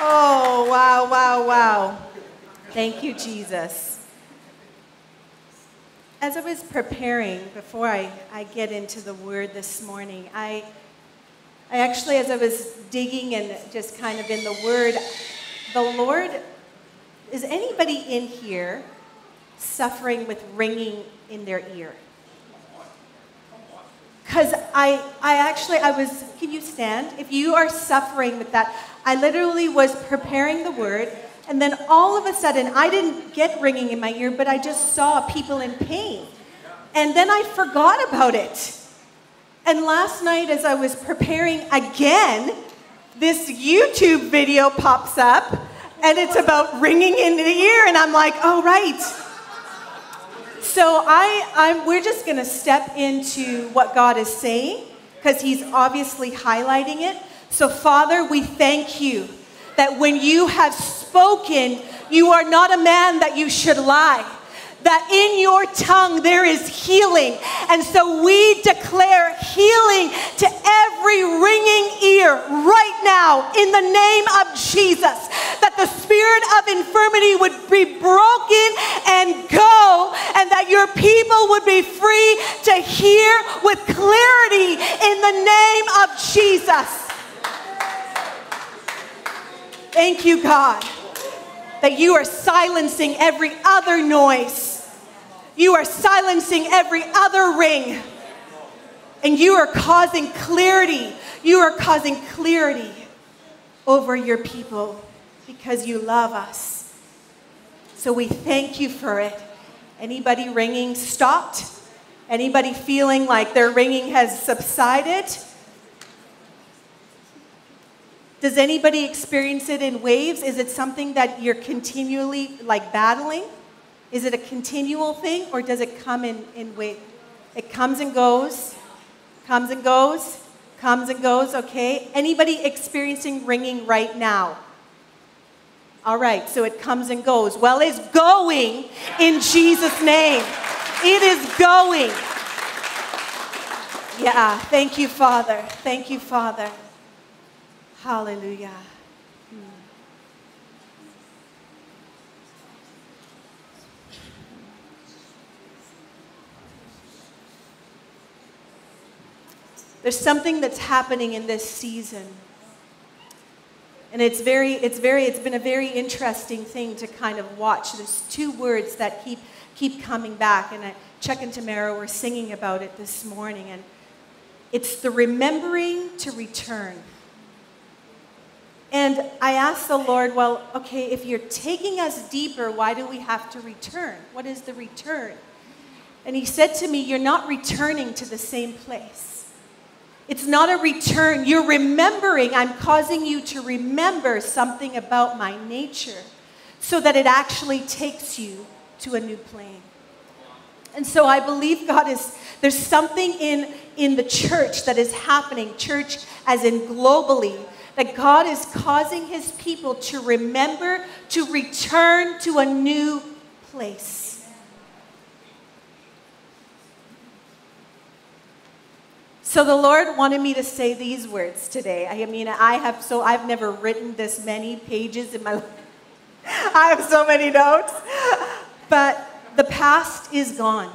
Oh, wow, wow, wow. Thank you, Jesus. As I was preparing, before I, I get into the word this morning, I, I actually, as I was digging and just kind of in the word, the Lord, is anybody in here suffering with ringing in their ear? Because I, I actually, I was, can you stand? If you are suffering with that, I literally was preparing the word, and then all of a sudden, I didn't get ringing in my ear, but I just saw people in pain. And then I forgot about it. And last night, as I was preparing again, this YouTube video pops up, and it's about ringing in the ear, and I'm like, oh, right. So I, I'm, we're just going to step into what God is saying because He's obviously highlighting it. So, Father, we thank you that when you have spoken, you are not a man that you should lie. That in your tongue there is healing. And so we declare healing to every ringing ear right now in the name of Jesus. That the spirit of infirmity would be broken and go, and that your people would be free to hear with clarity in the name of Jesus. Thank you, God, that you are silencing every other noise. You are silencing every other ring. And you are causing clarity. You are causing clarity over your people because you love us. So we thank you for it. Anybody ringing stopped? Anybody feeling like their ringing has subsided? Does anybody experience it in waves? Is it something that you're continually like battling? Is it a continual thing or does it come in, in wait? It comes and goes, comes and goes, comes and goes, okay? Anybody experiencing ringing right now? All right, so it comes and goes. Well, it's going in Jesus' name. It is going. Yeah, thank you, Father. Thank you, Father. Hallelujah. Hmm. There's something that's happening in this season. And it's very, it's very, it's been a very interesting thing to kind of watch. There's two words that keep keep coming back. And I, Chuck and Tamara were singing about it this morning. And it's the remembering to return. And I asked the Lord, well, okay, if you're taking us deeper, why do we have to return? What is the return? And he said to me, You're not returning to the same place. It's not a return. You're remembering. I'm causing you to remember something about my nature so that it actually takes you to a new plane. And so I believe God is, there's something in, in the church that is happening, church as in globally, that God is causing his people to remember to return to a new place. So the Lord wanted me to say these words today. I mean, I have so I've never written this many pages in my life. I have so many notes. But the past is gone.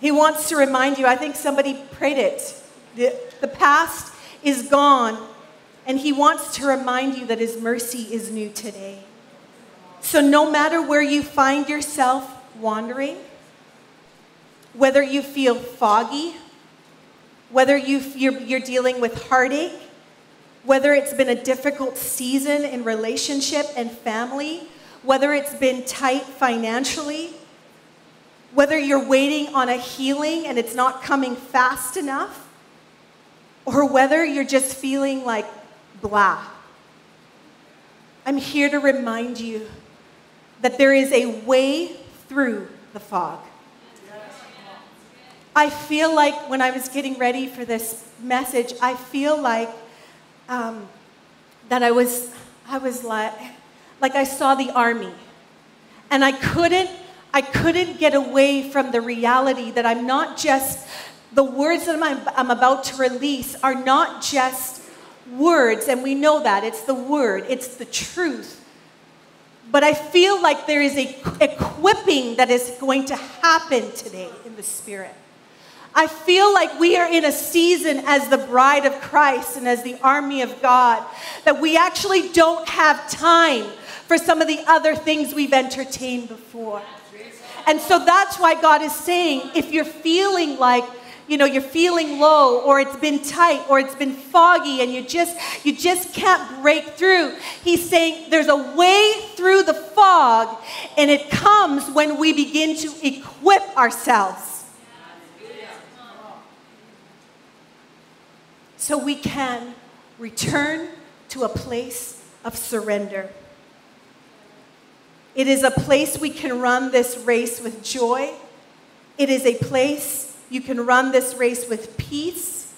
He wants to remind you, I think somebody prayed it. The, the past is gone, and He wants to remind you that His mercy is new today. So, no matter where you find yourself wandering, whether you feel foggy, whether you, you're, you're dealing with heartache, whether it's been a difficult season in relationship and family, whether it's been tight financially, whether you're waiting on a healing and it's not coming fast enough, or whether you're just feeling like blah. I'm here to remind you that there is a way through the fog. I feel like when I was getting ready for this message, I feel like um, that I was, I was like, like I saw the army, and I couldn't, I couldn't get away from the reality that I'm not just the words that I'm, I'm about to release are not just words, and we know that it's the word, it's the truth. But I feel like there is a equipping that is going to happen today in the spirit. I feel like we are in a season as the bride of Christ and as the army of God that we actually don't have time for some of the other things we've entertained before. And so that's why God is saying if you're feeling like you know you're feeling low or it's been tight or it's been foggy and you just you just can't break through he's saying there's a way through the fog and it comes when we begin to equip ourselves so we can return to a place of surrender it is a place we can run this race with joy. It is a place you can run this race with peace.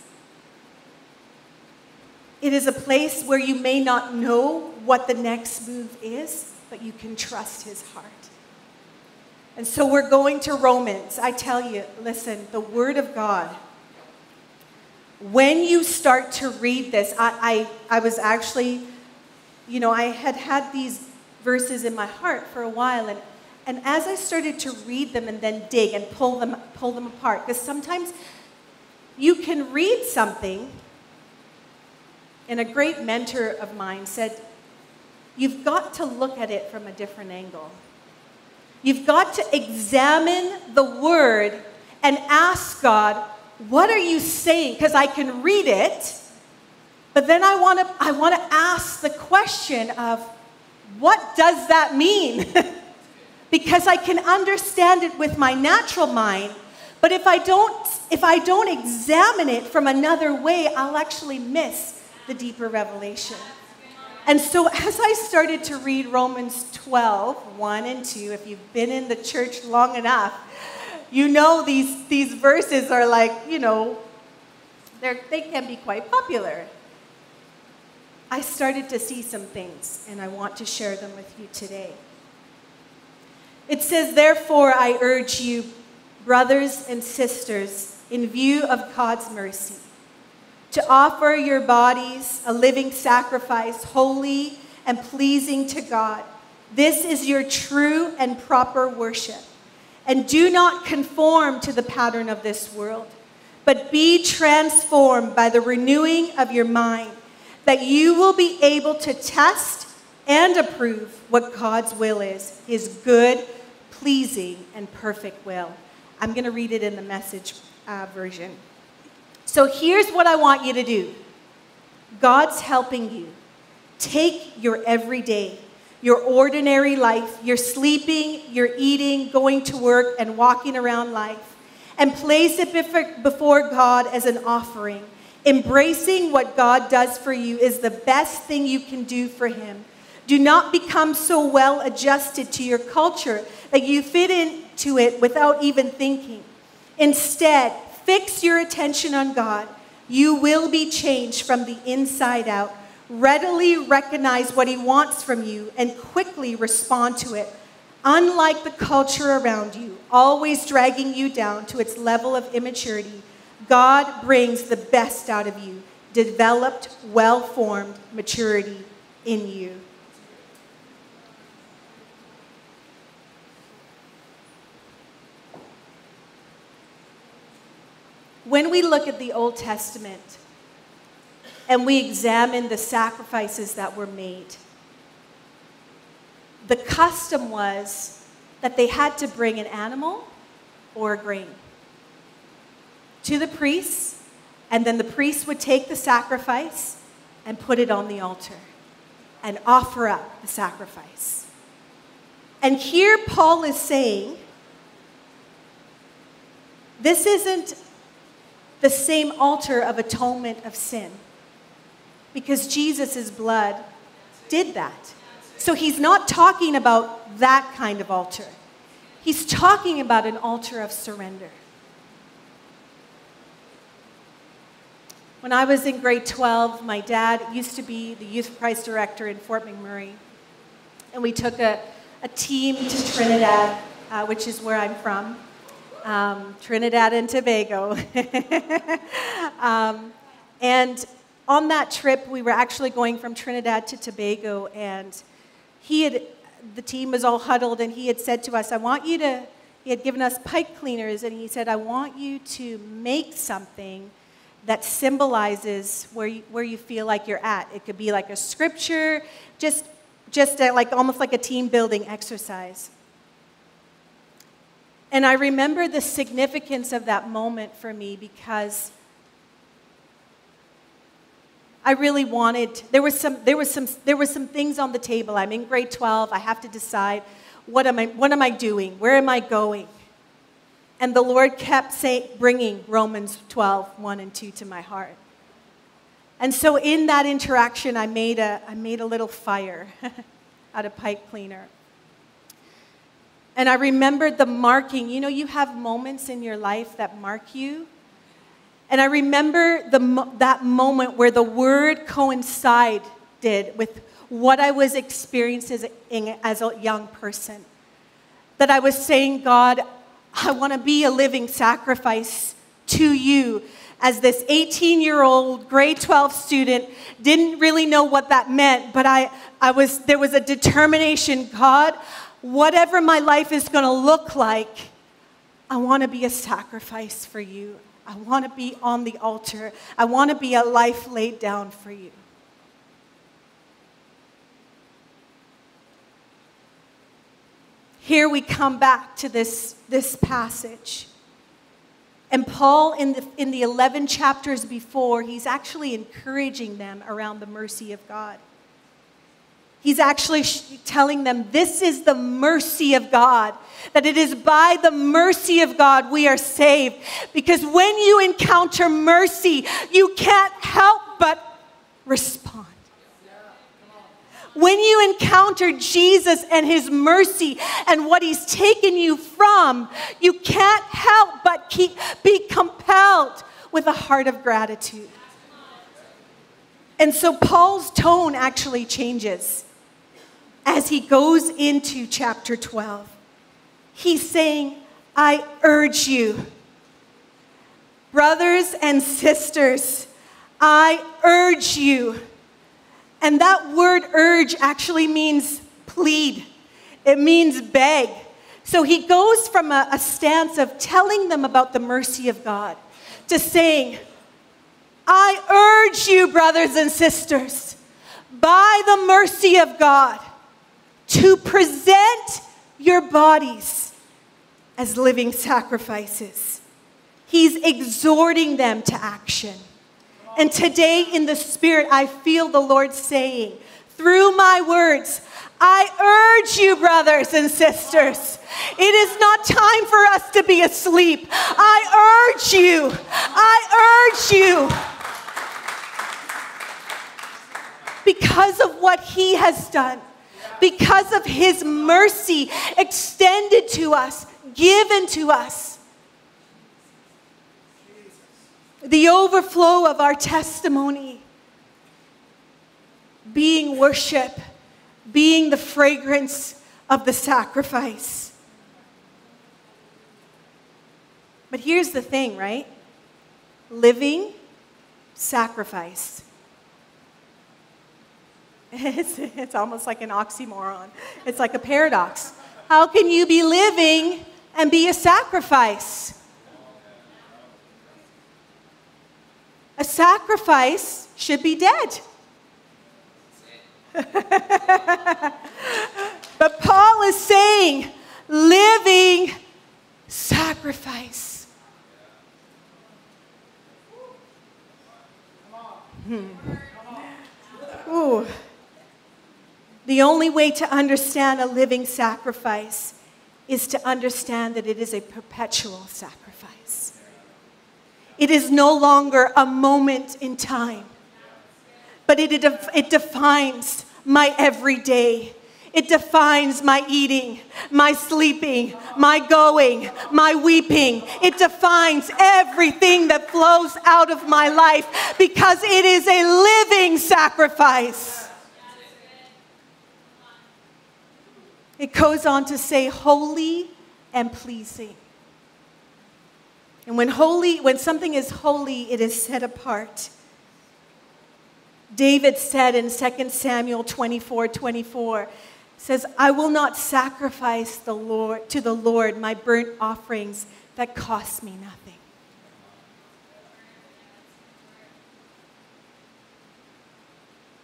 It is a place where you may not know what the next move is, but you can trust his heart. And so we're going to Romans. I tell you, listen, the Word of God, when you start to read this, I, I, I was actually, you know, I had had these verses in my heart for a while. And, and as I started to read them and then dig and pull them, pull them apart, because sometimes you can read something, and a great mentor of mine said, You've got to look at it from a different angle. You've got to examine the word and ask God, What are you saying? Because I can read it, but then I want to I want to ask the question of, what does that mean? because I can understand it with my natural mind, but if I don't if I don't examine it from another way, I'll actually miss the deeper revelation. And so as I started to read Romans 12, 1 and 2, if you've been in the church long enough, you know these, these verses are like, you know, they can be quite popular. I started to see some things, and I want to share them with you today. It says, Therefore, I urge you, brothers and sisters, in view of God's mercy, to offer your bodies a living sacrifice, holy and pleasing to God. This is your true and proper worship. And do not conform to the pattern of this world, but be transformed by the renewing of your mind that you will be able to test and approve what God's will is, his good, pleasing, and perfect will. I'm going to read it in the message uh, version. So here's what I want you to do God's helping you. Take your everyday, your ordinary life, your sleeping, your eating, going to work, and walking around life, and place it before God as an offering Embracing what God does for you is the best thing you can do for Him. Do not become so well adjusted to your culture that you fit into it without even thinking. Instead, fix your attention on God. You will be changed from the inside out. Readily recognize what He wants from you and quickly respond to it. Unlike the culture around you, always dragging you down to its level of immaturity, God brings the best out of you, developed, well formed maturity in you. When we look at the Old Testament and we examine the sacrifices that were made, the custom was that they had to bring an animal or a grain to the priests, and then the priest would take the sacrifice and put it on the altar and offer up the sacrifice. And here Paul is saying this isn't the same altar of atonement of sin because Jesus' blood did that. So he's not talking about that kind of altar. He's talking about an altar of surrender. When I was in grade 12, my dad used to be the Youth Christ director in Fort McMurray. And we took a, a team to Trinidad, uh, which is where I'm from, um, Trinidad and Tobago. um, and on that trip, we were actually going from Trinidad to Tobago, and he had, the team was all huddled, and he had said to us, I want you to, he had given us pipe cleaners, and he said, I want you to make something that symbolizes where you, where you feel like you're at. It could be like a scripture, just, just a, like almost like a team building exercise. And I remember the significance of that moment for me because I really wanted, there was some, there was some, there was some things on the table. I'm in grade 12. I have to decide what am I, what am I doing? Where am I going? And the Lord kept say, bringing Romans 12, 1 and 2 to my heart. And so in that interaction, I made a, I made a little fire out of pipe cleaner. And I remembered the marking. You know, you have moments in your life that mark you. And I remember the, that moment where the word coincided with what I was experiencing as a young person. That I was saying, God, I want to be a living sacrifice to you. As this 18 year old grade 12 student, didn't really know what that meant, but I, I was, there was a determination God, whatever my life is going to look like, I want to be a sacrifice for you. I want to be on the altar. I want to be a life laid down for you. Here we come back to this, this passage. And Paul, in the, in the 11 chapters before, he's actually encouraging them around the mercy of God. He's actually telling them this is the mercy of God, that it is by the mercy of God we are saved. Because when you encounter mercy, you can't help but respond. When you encounter Jesus and his mercy and what he's taken you from, you can't help but keep, be compelled with a heart of gratitude. And so Paul's tone actually changes as he goes into chapter 12. He's saying, I urge you, brothers and sisters, I urge you. And that word urge actually means plead, it means beg. So he goes from a, a stance of telling them about the mercy of God to saying, I urge you, brothers and sisters, by the mercy of God to present your bodies as living sacrifices. He's exhorting them to action. And today in the Spirit, I feel the Lord saying, through my words, I urge you, brothers and sisters, it is not time for us to be asleep. I urge you, I urge you. Because of what He has done because of his mercy extended to us, given to us. The overflow of our testimony being worship, being the fragrance of the sacrifice. But here's the thing, right? Living sacrifice. It's, it's almost like an oxymoron. It's like a paradox. How can you be living and be a sacrifice? A sacrifice should be dead. but Paul is saying, living sacrifice. Hmm. Ooh. The only way to understand a living sacrifice is to understand that it is a perpetual sacrifice. It is no longer a moment in time, but it, it, it defines my everyday. It defines my eating, my sleeping, my going, my weeping. It defines everything that flows out of my life because it is a living sacrifice. It goes on to say holy and pleasing. And when holy, when something is holy, it is set apart. David said in 2 Samuel 24 24, says, I will not sacrifice the Lord to the Lord my burnt offerings that cost me nothing.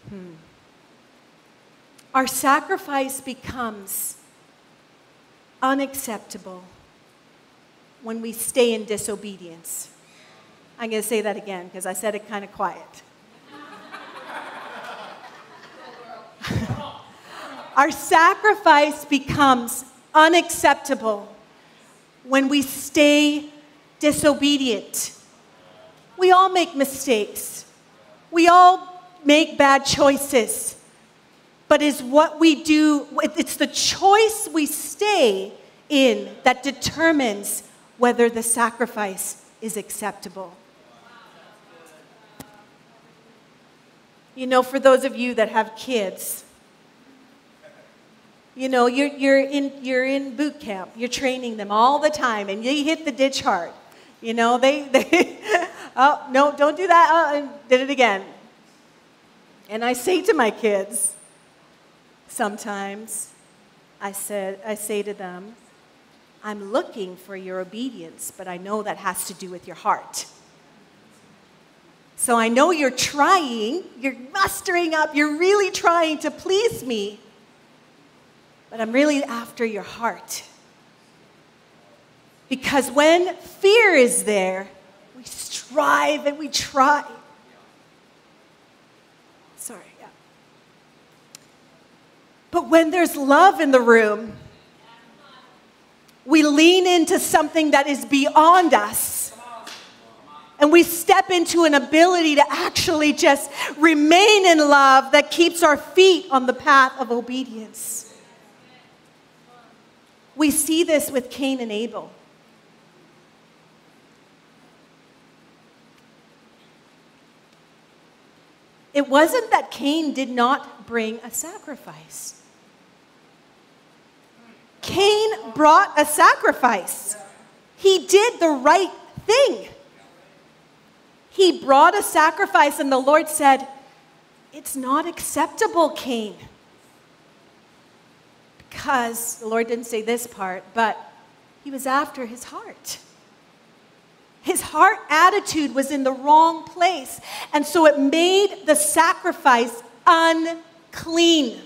Hmm. Our sacrifice becomes unacceptable when we stay in disobedience. I'm going to say that again because I said it kind of quiet. Our sacrifice becomes unacceptable when we stay disobedient. We all make mistakes. We all make bad choices. But is what we do, it's the choice we stay in that determines whether the sacrifice is acceptable. You know, for those of you that have kids, you know, you're, you're, in, you're in boot camp, you're training them all the time, and you hit the ditch hard. You know, they, they oh, no, don't do that. Oh, and did it again. And I say to my kids, sometimes, I, said, I say to them, I'm looking for your obedience, but I know that has to do with your heart. So I know you're trying, you're mustering up, you're really trying to please me, but I'm really after your heart. Because when fear is there, we strive and we try. Sorry, yeah. But when there's love in the room, we lean into something that is beyond us. And we step into an ability to actually just remain in love that keeps our feet on the path of obedience. We see this with Cain and Abel. It wasn't that Cain did not bring a sacrifice. Cain brought a sacrifice. He did the right thing. He brought a sacrifice, and the Lord said, It's not acceptable, Cain because the Lord didn't say this part, but he was after his heart. His heart attitude was in the wrong place. And so it made the sacrifice unclean.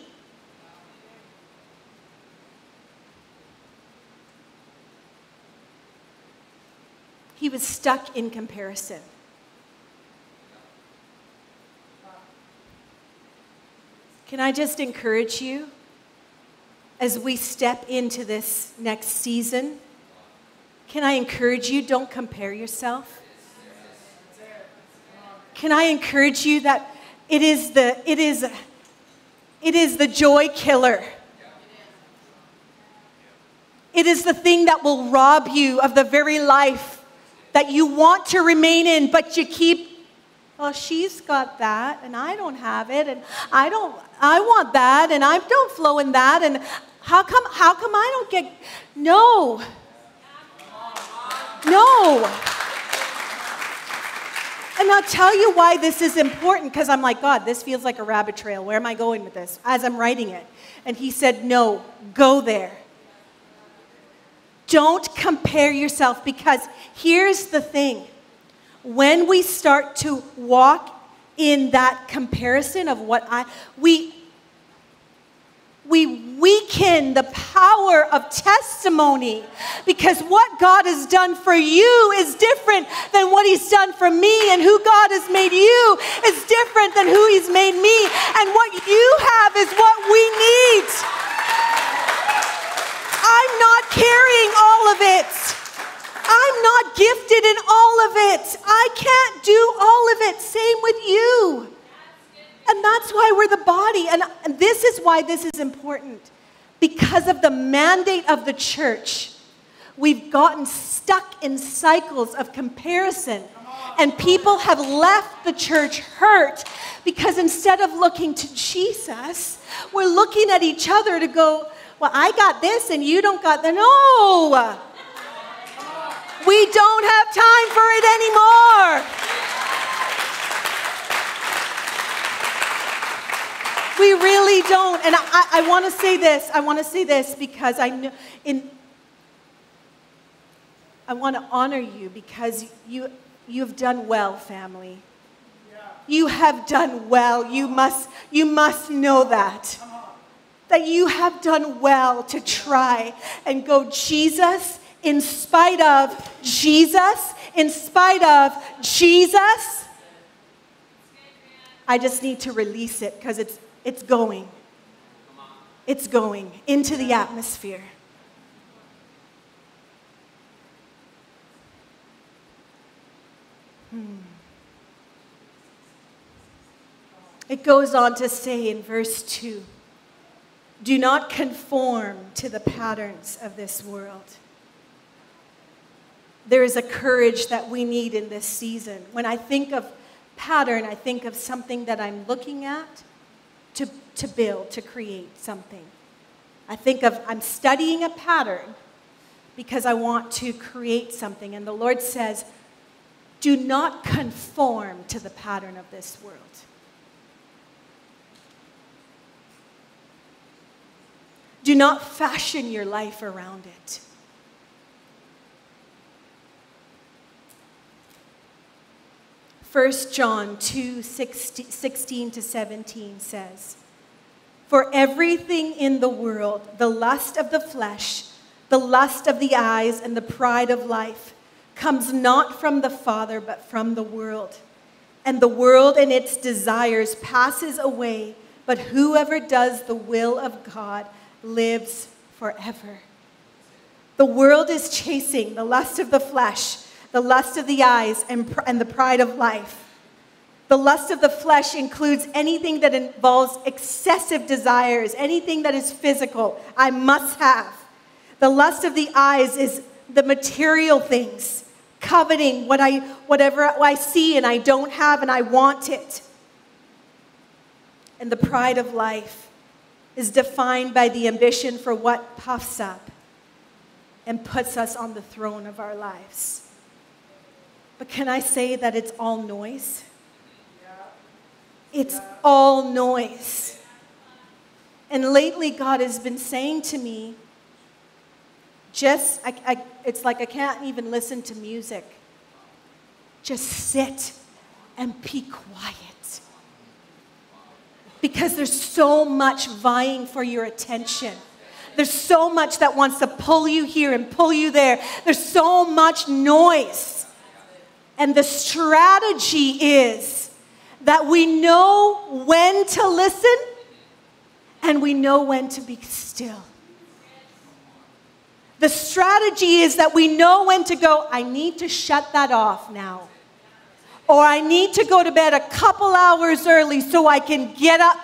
He was stuck in comparison. Can I just encourage you? as we step into this next season, can I encourage you? Don't compare yourself. Can I encourage you that it is the, it is, it is the joy killer? It is the thing that will rob you of the very life that you want to remain in, but you keep, well, she's got that, and I don't have it, and I don't, I want that, and I don't flow in that, and how come, how come I don't get, no. No. And I'll tell you why this is important because I'm like, God, this feels like a rabbit trail. Where am I going with this? As I'm writing it. And he said, No, go there. Don't compare yourself because here's the thing when we start to walk in that comparison of what I, we, we weaken the power of testimony because what God has done for you is different than what He's done for me, and who God has made you is different than who He's made me, and what you have is what we need. I'm not carrying all of it. I'm not gifted in all of it. I can't do all of it. Same with you. And that's why we're the body. And this is why this is important. Because of the mandate of the church, we've gotten stuck in cycles of comparison. And people have left the church hurt because instead of looking to Jesus, we're looking at each other to go, Well, I got this and you don't got that. No! We don't have time for it anymore. We really don't. And I, I want to say this. I want to say this because I know in I want to honor you because you you've done well, family. You have done well. You must you must know that. That you have done well to try and go Jesus in spite of Jesus, in spite of Jesus. I just need to release it because it's it's going. It's going into the atmosphere. Hmm. It goes on to say in verse 2 do not conform to the patterns of this world. There is a courage that we need in this season. When I think of pattern, I think of something that I'm looking at to, to build, to create something. I think of I'm studying a pattern because I want to create something. And the Lord says, do not conform to the pattern of this world. Do not fashion your life around it. First John 2 16 to 17 says, For everything in the world, the lust of the flesh, the lust of the eyes, and the pride of life, comes not from the Father, but from the world. And the world and its desires passes away, but whoever does the will of God lives forever. The world is chasing the lust of the flesh, the lust of the eyes, and, and the pride of life. The lust of the flesh includes anything that involves excessive desires, anything that is physical, I must have. The lust of the eyes is the material things, coveting what I, whatever I see and I don't have and I want it. And the pride of life is defined by the ambition for what puffs up and puts us on the throne of our lives. But can I say that it's all noise? It's all noise. And lately, God has been saying to me, just, I, I, it's like I can't even listen to music. Just sit and be quiet because there's so much vying for your attention. There's so much that wants to pull you here and pull you there. There's so much noise. And the strategy is that we know when to listen and we know when to be still. The strategy is that we know when to go, I need to shut that off now or I need to go to bed a couple hours early so I can get up.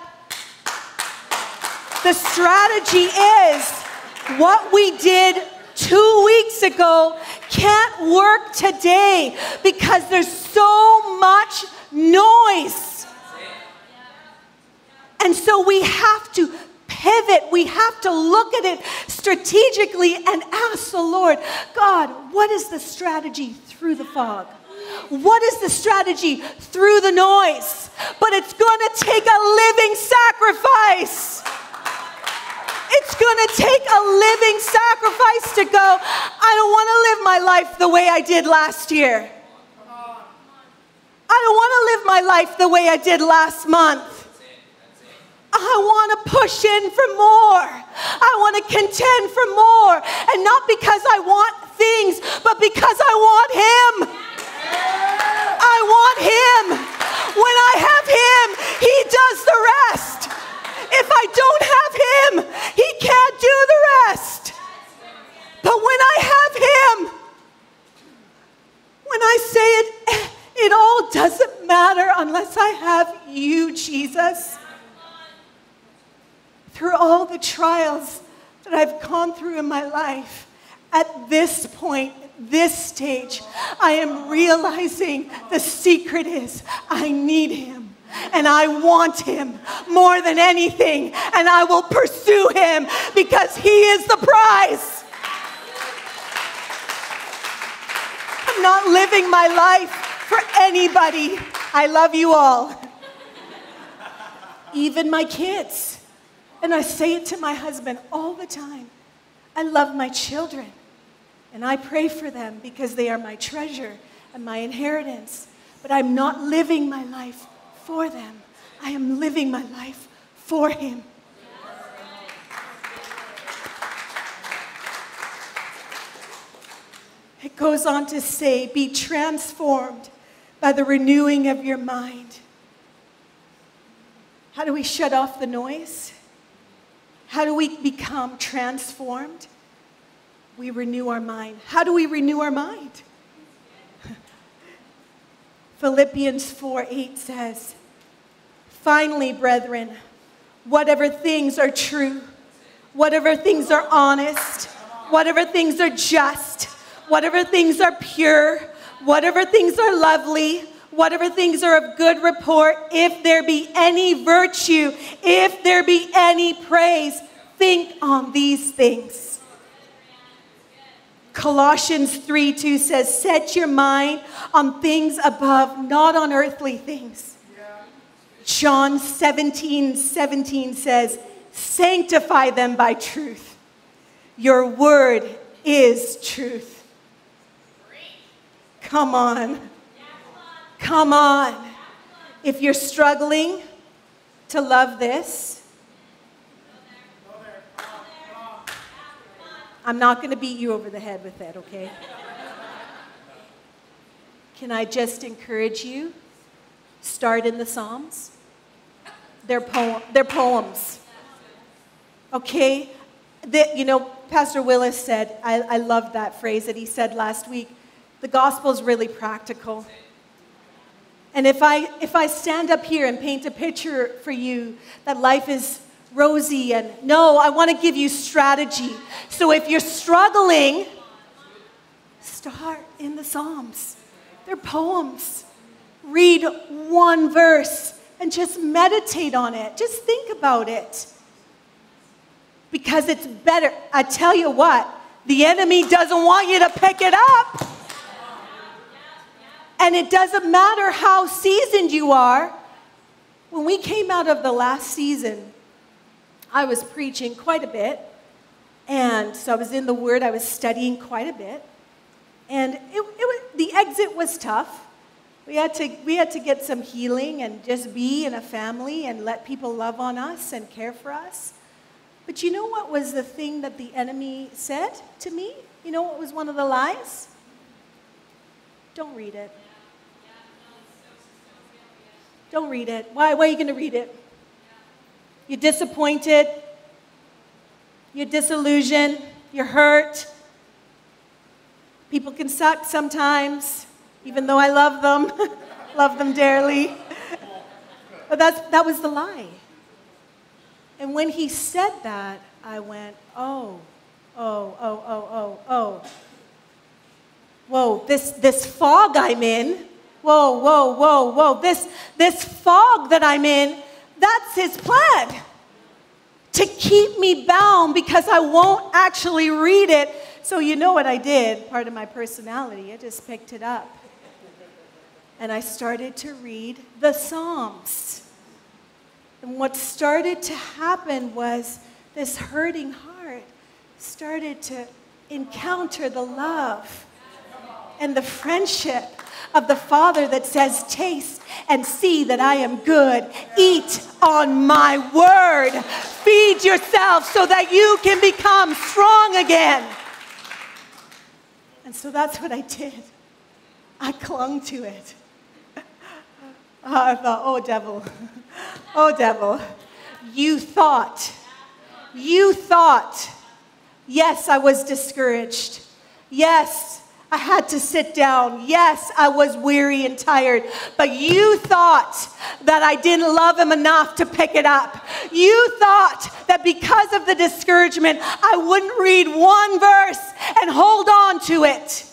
The strategy is what we did two weeks ago can't work today because there's so much noise. And so we have to pivot. We have to look at it strategically and ask the Lord, God, what is the strategy through the fog? What is the strategy? Through the noise. But it's going to take a living sacrifice. It's going to take a living sacrifice to go, I don't want to live my life the way I did last year. I don't want to live my life the way I did last month. I want to push in for more. I want to contend for more. And not because I want things, but because I want Him. I want Him. When I have Him, He does the rest. If I don't have Him, He can't do the rest. But when I have Him, when I say it, it all doesn't matter unless I have you, Jesus. Through all the trials that I've gone through in my life, at this point, this stage, I am realizing the secret is I need him and I want him more than anything, and I will pursue him because he is the prize. I'm not living my life for anybody. I love you all. even my kids. And I say it to my husband all the time. I love my children. And I pray for them because they are my treasure and my inheritance. But I'm not living my life for them. I am living my life for Him. It goes on to say, be transformed by the renewing of your mind. How do we shut off the noise? How do we become transformed? We renew our mind. How do we renew our mind? Philippians 4 8 says, Finally, brethren, whatever things are true, whatever things are honest, whatever things are just, whatever things are pure, whatever things are lovely, whatever things are of good report, if there be any virtue, if there be any praise, think on these things. Colossians 3 2 says, Set your mind on things above, not on earthly things. John 17 17 says, Sanctify them by truth. Your word is truth. Come on. Come on. If you're struggling to love this, I'm not going to beat you over the head with that, okay? Can I just encourage you? Start in the Psalms. They're, poem, they're poems. Okay? The, you know, Pastor Willis said, I, I love that phrase that he said last week the gospel is really practical. And if I, if I stand up here and paint a picture for you that life is rosy and no, I want to give you strategy. So if you're struggling, start in the Psalms. They're poems. Read one verse and just meditate on it. Just think about it. Because it's better. I tell you what, the enemy doesn't want you to pick it up. And it doesn't matter how seasoned you are. When we came out of the last season, I was preaching quite a bit. And so I was in the Word, I was studying quite a bit. And it, it was, the exit was tough. We had, to, we had to get some healing and just be in a family and let people love on us and care for us. But you know what was the thing that the enemy said to me? You know what was one of the lies? Don't read it. Don't read it. Why, why are you going to read it? You're disappointed. You're disillusioned. You're hurt. People can suck sometimes, even though I love them, love them dearly. But that's, that was the lie. And when he said that, I went, oh, oh, oh, oh, oh, oh. Whoa, this, this fog I'm in whoa, whoa, whoa, whoa. This, this fog that I'm in, that's his plan to keep me bound because I won't actually read it. So, you know what I did? Part of my personality, I just picked it up. And I started to read the Psalms. And what started to happen was this hurting heart started to encounter the love and the friendship of the Father that says, Taste and see that I am good. Eat on my word. Feed yourself so that you can become strong again. And so that's what I did. I clung to it. I thought, oh, devil, oh, devil, you thought, you thought, yes, I was discouraged. Yes, I had to sit down. Yes, I was weary and tired, but you thought that I didn't love him enough to pick it up. You thought that because of the discouragement, I wouldn't read one verse and hold on to it.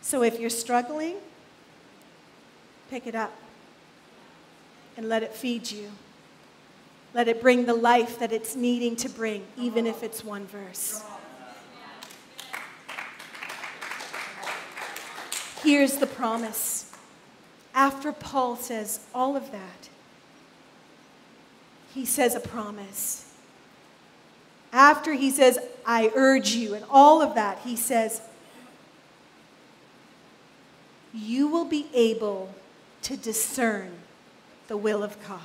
So if you're struggling, pick it up and let it feed you. Let it bring the life that it's needing to bring, even if it's one verse. Here's the promise. After Paul says all of that, he says a promise. After he says, I urge you, and all of that, he says, You will be able to discern the will of God.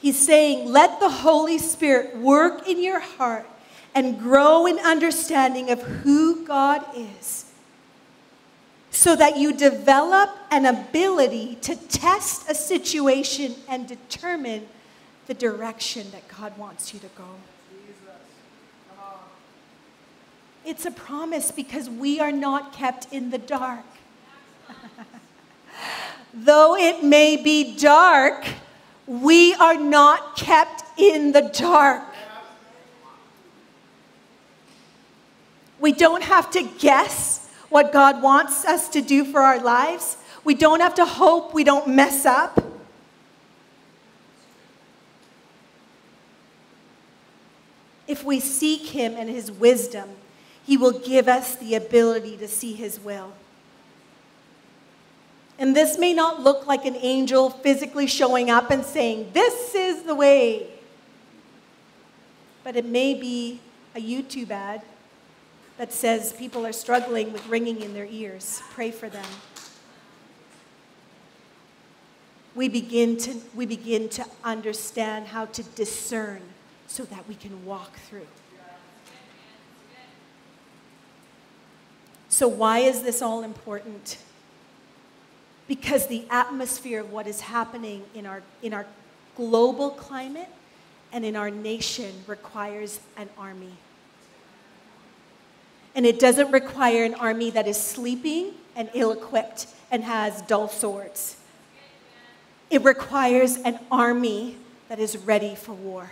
He's saying, let the Holy Spirit work in your heart and grow in understanding of who God is so that you develop an ability to test a situation and determine the direction that God wants you to go. It's a promise because we are not kept in the dark. Though it may be dark, we are not kept in the dark. We don't have to guess what God wants us to do for our lives. We don't have to hope we don't mess up. If we seek Him and His wisdom, He will give us the ability to see His will. And this may not look like an angel physically showing up and saying, This is the way. But it may be a YouTube ad that says people are struggling with ringing in their ears. Pray for them. We begin to, we begin to understand how to discern so that we can walk through. So, why is this all important? Because the atmosphere of what is happening in our, in our global climate and in our nation requires an army. And it doesn't require an army that is sleeping and ill equipped and has dull swords. It requires an army that is ready for war.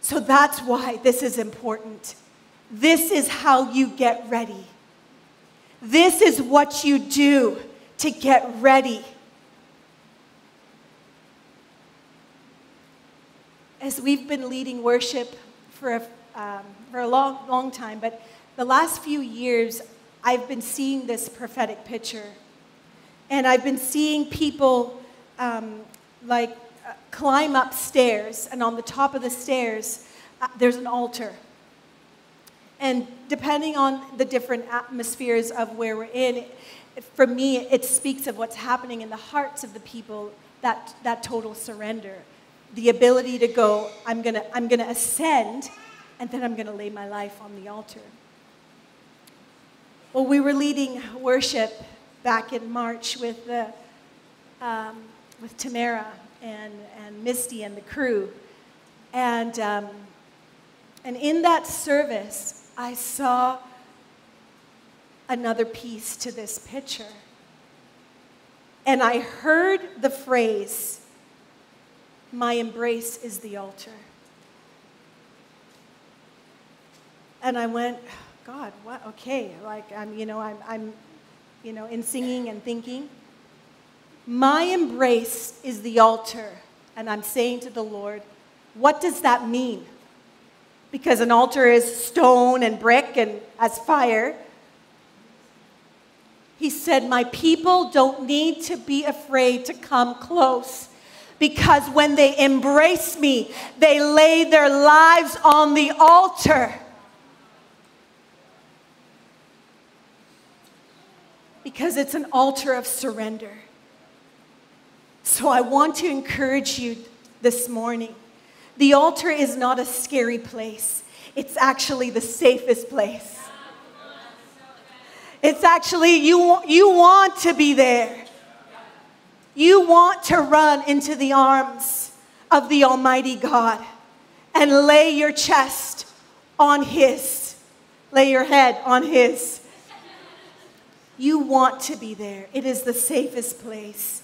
So that's why this is important. This is how you get ready. This is what you do to get ready. As we've been leading worship for a, um, for a long, long time, but the last few years, I've been seeing this prophetic picture. And I've been seeing people um, like uh, climb up stairs, and on the top of the stairs, uh, there's an altar. And depending on the different atmospheres of where we're in, for me, it speaks of what's happening in the hearts of the people, that, that total surrender. The ability to go, I'm going to I'm going to ascend, and then I'm going to lay my life on the altar. Well, we were leading worship back in March with, the, um, with Tamara and, and Misty and the crew. And, um, and in that service, I saw another piece to this picture. And I heard the phrase, My embrace is the altar. And I went, God, what? Okay, like I'm, you know, I'm, I'm, you know, in singing and thinking. My embrace is the altar. And I'm saying to the Lord, what does that mean? Because an altar is stone and brick and as fire. He said, My people don't need to be afraid to come close because when they embrace me, they lay their lives on the altar. Because it's an altar of surrender. So I want to encourage you this morning the altar is not a scary place, it's actually the safest place. It's actually, you, you want to be there. You want to run into the arms of the Almighty God and lay your chest on His, lay your head on His. You want to be there. It is the safest place.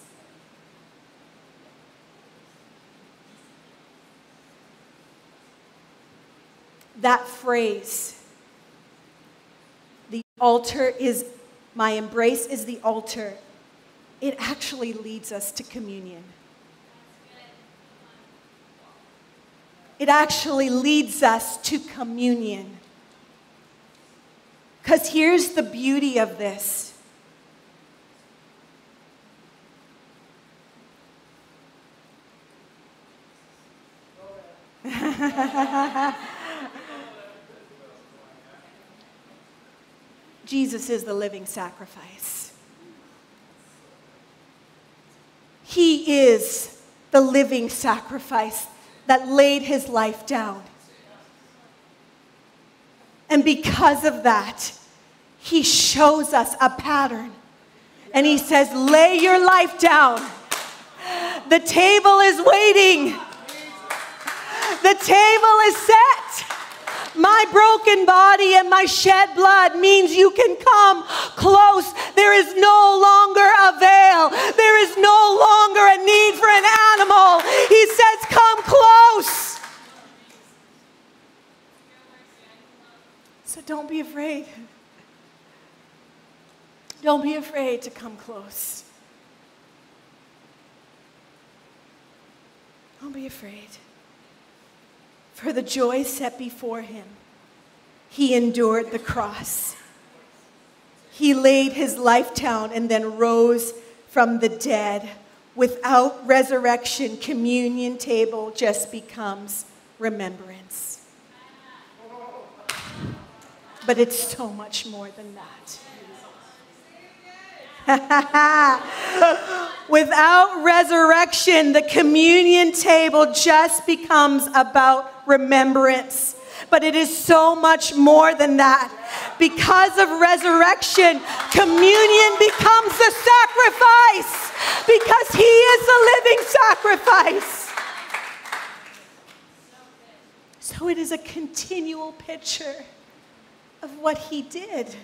That phrase, the altar is, my embrace is the altar, it actually leads us to communion. It actually leads us to communion. Because here's the beauty of this. Jesus is the living sacrifice. He is the living sacrifice that laid his life down. And because of that, he shows us a pattern. And he says, Lay your life down. The table is waiting. The table is set. My broken body and my shed blood means you can come close. There is no longer a veil, there is no longer a need for an animal. He says, Come close. So don't be afraid. Don't be afraid to come close. Don't be afraid. For the joy set before him, he endured the cross. He laid his life down and then rose from the dead. Without resurrection, communion table just becomes remembrance but it's so much more than that. Without resurrection, the communion table just becomes about remembrance. But it is so much more than that. Because of resurrection, communion becomes a sacrifice because He is the living sacrifice. So it is a continual picture of what he did.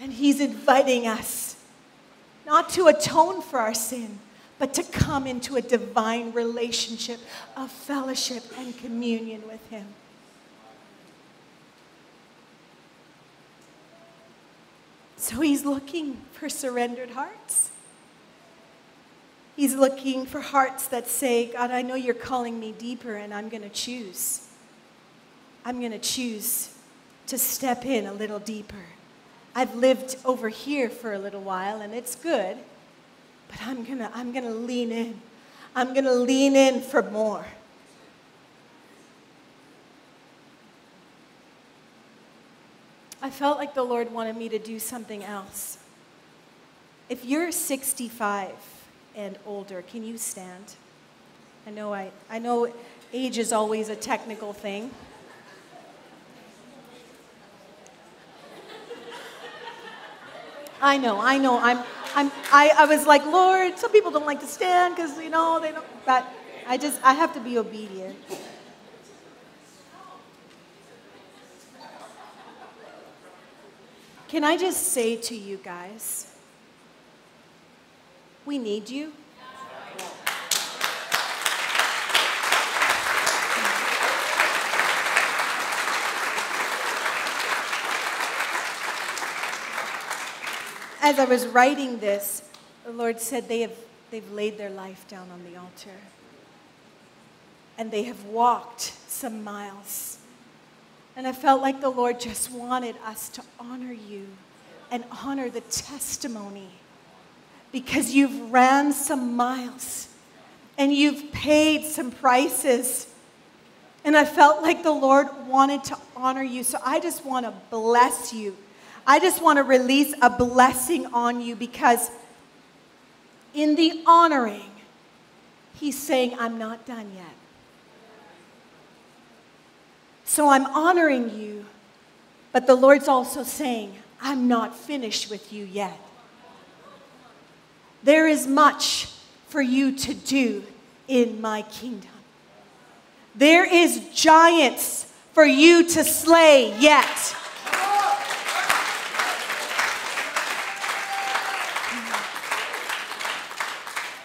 And he's inviting us not to atone for our sin, but to come into a divine relationship of fellowship and communion with him. So he's looking for surrendered hearts. He's looking for hearts that say, God, I know you're calling me deeper, and I'm going to choose. I'm going to choose to step in a little deeper. I've lived over here for a little while and it's good, but I'm going to I'm going to lean in. I'm going to lean in for more. I felt like the Lord wanted me to do something else. If you're 65 and older, can you stand? I know I, I know age is always a technical thing. I know, I know. I'm, I'm, I, I was like, Lord, some people don't like to stand because, you know, they don't, but I just, I have to be obedient. Can I just say to you guys, we need you. As I was writing this, the Lord said they have, they've laid their life down on the altar. And they have walked some miles. And I felt like the Lord just wanted us to honor you and honor the testimony because you've ran some miles and you've paid some prices. And I felt like the Lord wanted to honor you. So I just want to bless you I just want to release a blessing on you because in the honoring, he's saying, I'm not done yet. So I'm honoring you, but the Lord's also saying, I'm not finished with you yet. There is much for you to do in my kingdom. There is giants for you to slay yet.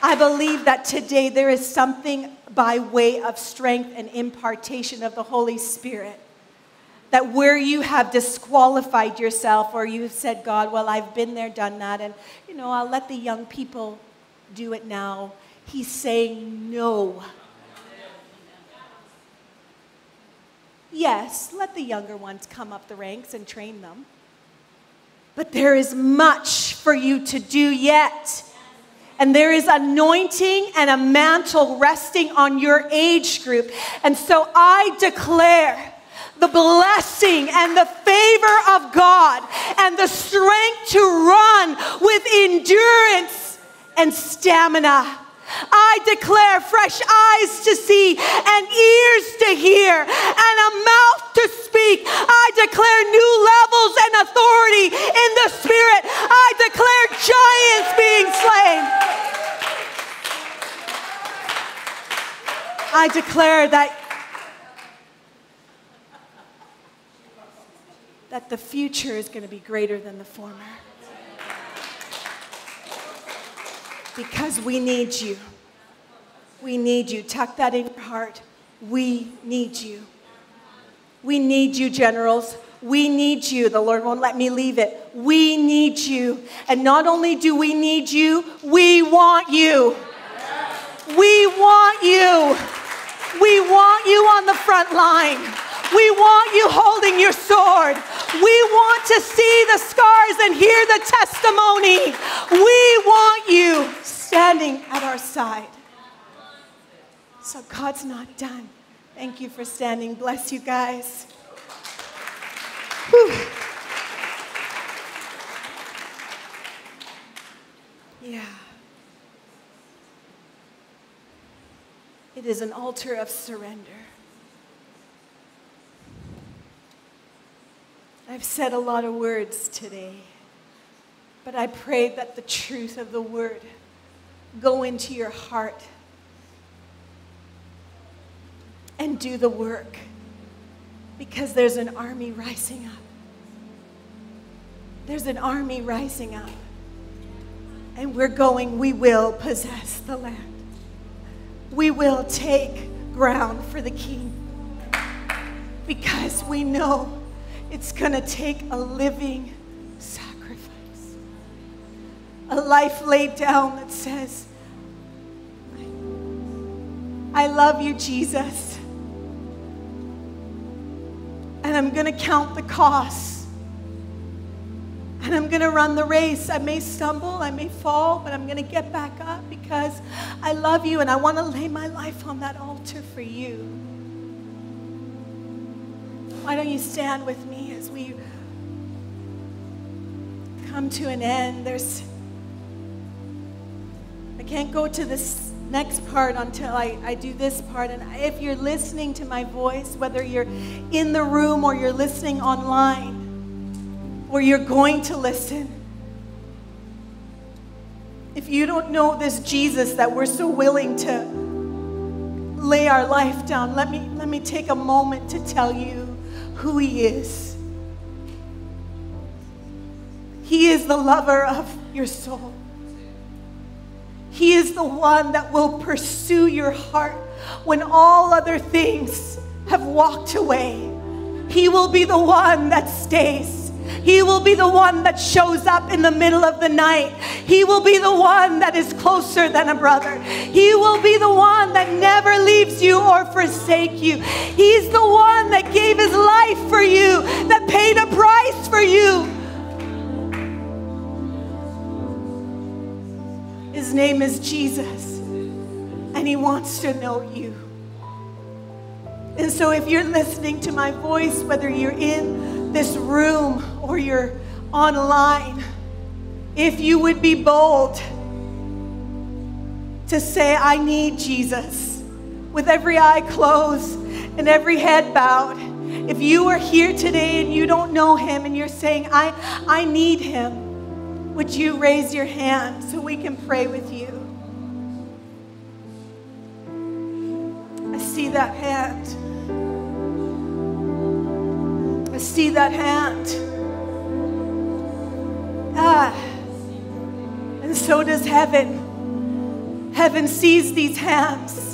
I believe that today there is something by way of strength and impartation of the Holy Spirit. That where you have disqualified yourself or you've said, God, well, I've been there, done that, and, you know, I'll let the young people do it now. He's saying, no. Yes, let the younger ones come up the ranks and train them. But there is much for you to do yet. And there is anointing and a mantle resting on your age group. And so I declare the blessing and the favor of God and the strength to run with endurance and stamina. I declare fresh eyes to see and ears to hear and a mouth to speak. I declare new levels and authority in the Spirit. I declare giants being slain. I declare that that the future is going to be greater than the former. Because we need you. We need you. Tuck that in your heart. We need you. We need you, generals. We need you. The Lord won't let me leave it. We need you. And not only do we need you, we want you. We want you. We want you on the front line. We want you holding your sword. We want to see the scars and hear the testimony. We want you standing at our side. So God's not done. Thank you for standing. Bless you guys. Whew. Yeah. It is an altar of surrender. I've said a lot of words today, but I pray that the truth of the word go into your heart and do the work because there's an army rising up. There's an army rising up. And we're going, we will possess the land. We will take ground for the king because we know it's going to take a living a life laid down that says, I love you, Jesus. And I'm going to count the costs. And I'm going to run the race. I may stumble, I may fall, but I'm going to get back up because I love you and I want to lay my life on that altar for you. Why don't you stand with me as we come to an end? There's, I can't go to this next part until I, I do this part. And if you're listening to my voice, whether you're in the room or you're listening online, or you're going to listen, if you don't know this Jesus that we're so willing to lay our life down, let me, let me take a moment to tell you who He is. He is the lover of your soul. He is the one that will pursue your heart when all other things have walked away. He will be the one that stays. He will be the one that shows up in the middle of the night. He will be the one that is closer than a brother. He will be the one that never leaves you or forsake you. He's the one that gave his life for you, that paid a price for you. His name is Jesus, and he wants to know you. And so, if you're listening to my voice, whether you're in this room or you're online, if you would be bold to say, I need Jesus, with every eye closed and every head bowed. If you are here today and you don't know him and you're saying, I, I need him, would you raise your hand so we can pray with you? I see that hand I see that hand. Ah. And so does heaven. Heaven sees these hands.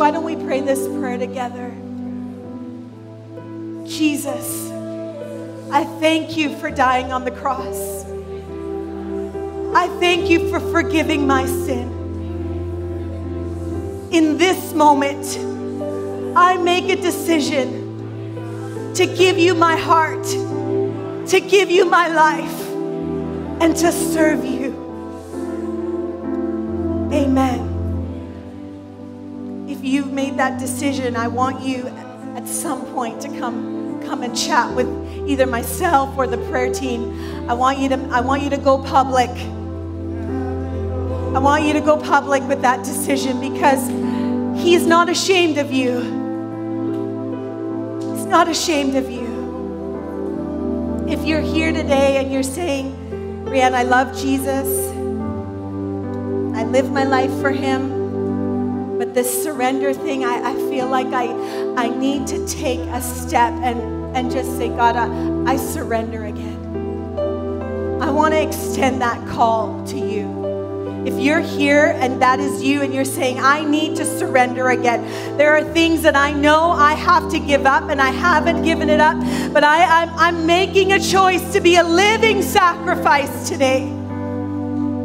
Why don't we pray this prayer together? Jesus, I thank you for dying on the cross. I thank you for forgiving my sin. In this moment, I make a decision to give you my heart, to give you my life, and to serve you. Decision, I want you at some point to come come and chat with either myself or the prayer team. I want you to I want you to go public. I want you to go public with that decision because he's not ashamed of you. He's not ashamed of you. If you're here today and you're saying, Rianne, I love Jesus. I live my life for him. But this surrender thing, I, I feel like I, I need to take a step and, and just say, God, I, I surrender again. I want to extend that call to you. If you're here and that is you and you're saying, I need to surrender again, there are things that I know I have to give up and I haven't given it up, but I, I'm, I'm making a choice to be a living sacrifice today.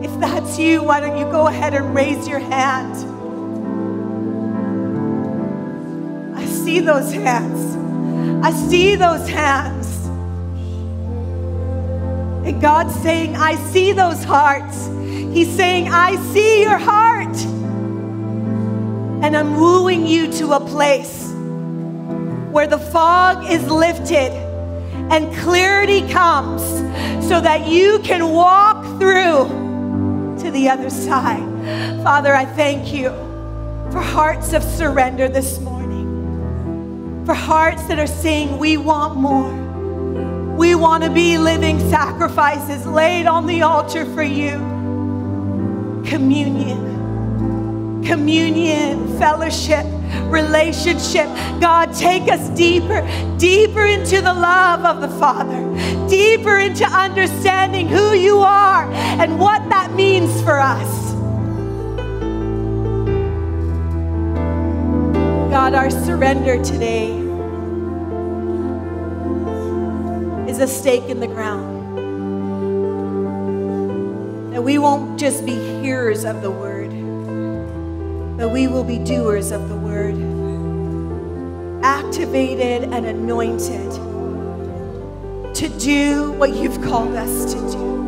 If that's you, why don't you go ahead and raise your hand? See those hands. I see those hands. And God's saying, I see those hearts. He's saying, I see your heart. And I'm wooing you to a place where the fog is lifted and clarity comes so that you can walk through to the other side. Father, I thank you for hearts of surrender this morning, for hearts that are saying, We want more. We want to be living sacrifices laid on the altar for you communion, communion, fellowship, relationship. God, take us deeper, deeper into the love of the Father, deeper into understanding who you are and what that means for us. God, our surrender today is a stake in the ground. That we won't just be hearers of the word, but we will be doers of the word, activated and anointed to do what you've called us to do.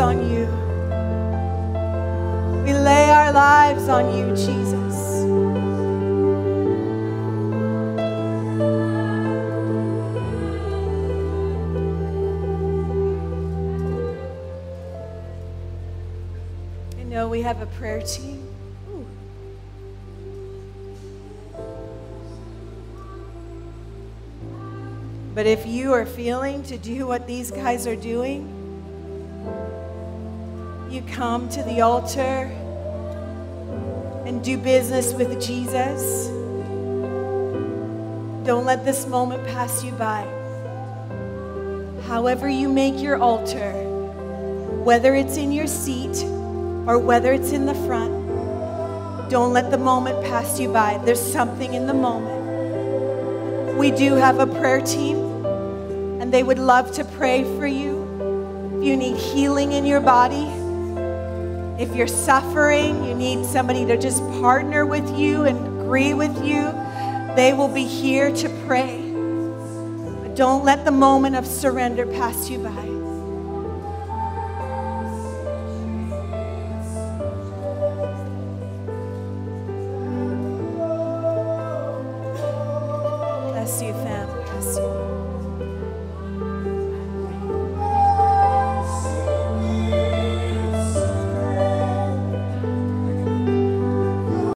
On you. We lay our lives on you, Jesus. I know we have a prayer team. But if you are feeling to do what these guys are doing, you come to the altar and do business with Jesus. Don't let this moment pass you by. However, you make your altar, whether it's in your seat or whether it's in the front, don't let the moment pass you by. There's something in the moment. We do have a prayer team, and they would love to pray for you. If you need healing in your body, if you're suffering, you need somebody to just partner with you and agree with you, they will be here to pray. But don't let the moment of surrender pass you by.